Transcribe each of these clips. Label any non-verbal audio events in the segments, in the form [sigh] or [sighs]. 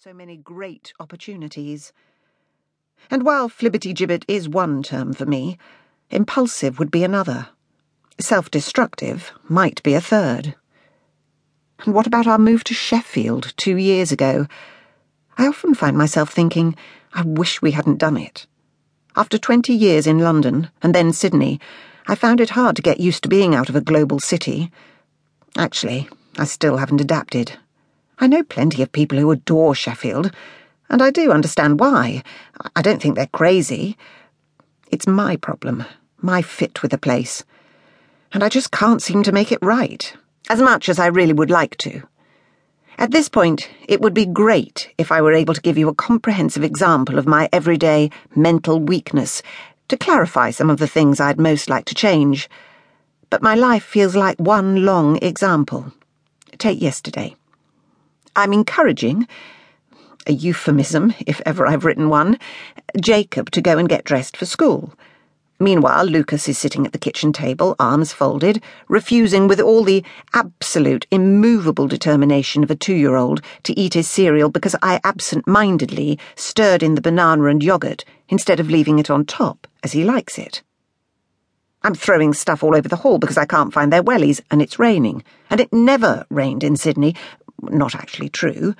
so many great opportunities. And while flibbity gibbet is one term for me, impulsive would be another. Self destructive might be a third. And what about our move to Sheffield two years ago? I often find myself thinking, I wish we hadn't done it. After 20 years in London and then Sydney, I found it hard to get used to being out of a global city. Actually, I still haven't adapted. I know plenty of people who adore Sheffield, and I do understand why. I don't think they're crazy. It's my problem, my fit with the place. And I just can't seem to make it right, as much as I really would like to. At this point, it would be great if I were able to give you a comprehensive example of my everyday mental weakness to clarify some of the things I'd most like to change. But my life feels like one long example. Take yesterday. I'm encouraging, a euphemism, if ever I've written one, Jacob to go and get dressed for school. Meanwhile, Lucas is sitting at the kitchen table, arms folded, refusing with all the absolute, immovable determination of a two year old to eat his cereal because I absent mindedly stirred in the banana and yogurt instead of leaving it on top, as he likes it. I'm throwing stuff all over the hall because I can't find their wellies, and it's raining. And it never rained in Sydney, not actually true.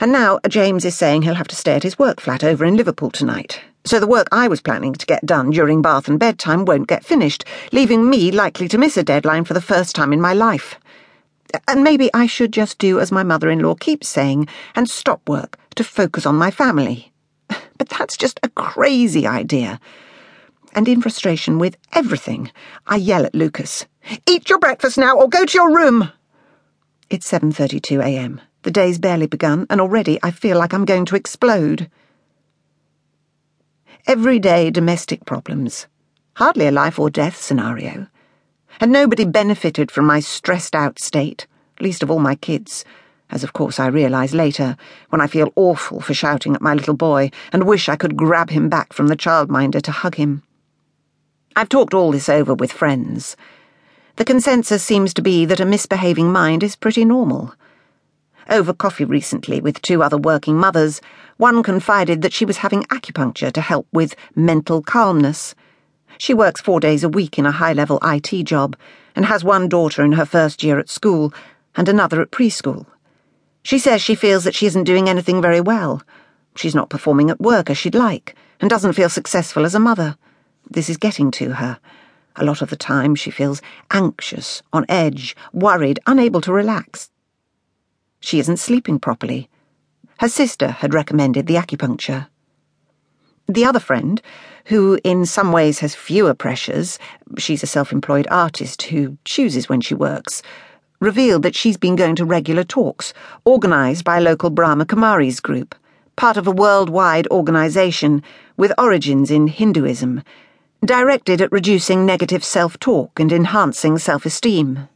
And now uh, James is saying he'll have to stay at his work flat over in Liverpool tonight. So the work I was planning to get done during bath and bedtime won't get finished, leaving me likely to miss a deadline for the first time in my life. And maybe I should just do as my mother in law keeps saying and stop work to focus on my family. [sighs] But that's just a crazy idea. And in frustration with everything, I yell at Lucas, Eat your breakfast now or go to your room! It's 7:32 a.m. The day's barely begun, and already I feel like I'm going to explode. Everyday domestic problems. Hardly a life or death scenario. And nobody benefited from my stressed out state, least of all my kids, as of course I realise later, when I feel awful for shouting at my little boy and wish I could grab him back from the childminder to hug him. I've talked all this over with friends. The consensus seems to be that a misbehaving mind is pretty normal. Over coffee recently with two other working mothers, one confided that she was having acupuncture to help with mental calmness. She works four days a week in a high level IT job and has one daughter in her first year at school and another at preschool. She says she feels that she isn't doing anything very well. She's not performing at work as she'd like and doesn't feel successful as a mother. This is getting to her. A lot of the time, she feels anxious, on edge, worried, unable to relax. She isn't sleeping properly. Her sister had recommended the acupuncture. The other friend, who in some ways has fewer pressures, she's a self employed artist who chooses when she works, revealed that she's been going to regular talks, organised by a local Brahma Kumaris group, part of a worldwide organisation with origins in Hinduism directed at reducing negative self talk and enhancing self esteem.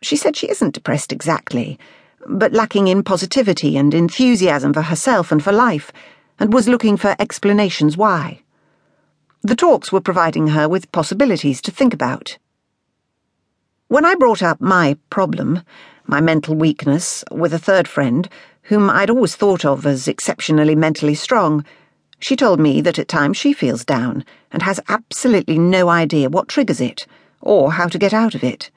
She said she isn't depressed exactly, but lacking in positivity and enthusiasm for herself and for life, and was looking for explanations why. The talks were providing her with possibilities to think about. When I brought up my problem, my mental weakness, with a third friend, whom I'd always thought of as exceptionally mentally strong, she told me that at times she feels down and has absolutely no idea what triggers it or how to get out of it.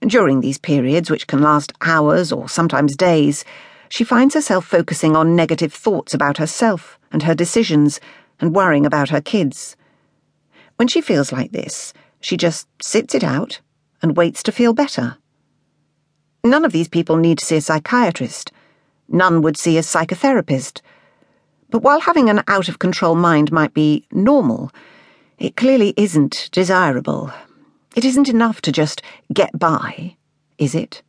During these periods, which can last hours or sometimes days, she finds herself focusing on negative thoughts about herself and her decisions and worrying about her kids. When she feels like this, she just sits it out and waits to feel better. None of these people need to see a psychiatrist. None would see a psychotherapist but while having an out of control mind might be normal, it clearly isn't desirable. It isn't enough to just get by, is it?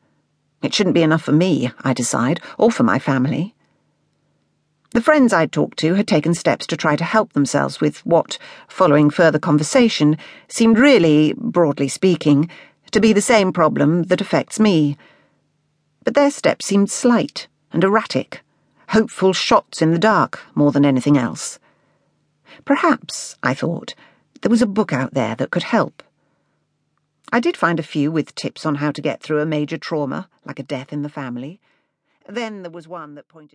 It shouldn't be enough for me, I decide, or for my family. The friends I'd talked to had taken steps to try to help themselves with what, following further conversation, seemed really, broadly speaking, to be the same problem that affects me. But their steps seemed slight and erratic hopeful shots in the dark more than anything else. Perhaps, I thought, there was a book out there that could help. I did find a few with tips on how to get through a major trauma, like a death in the family. Then there was one that pointed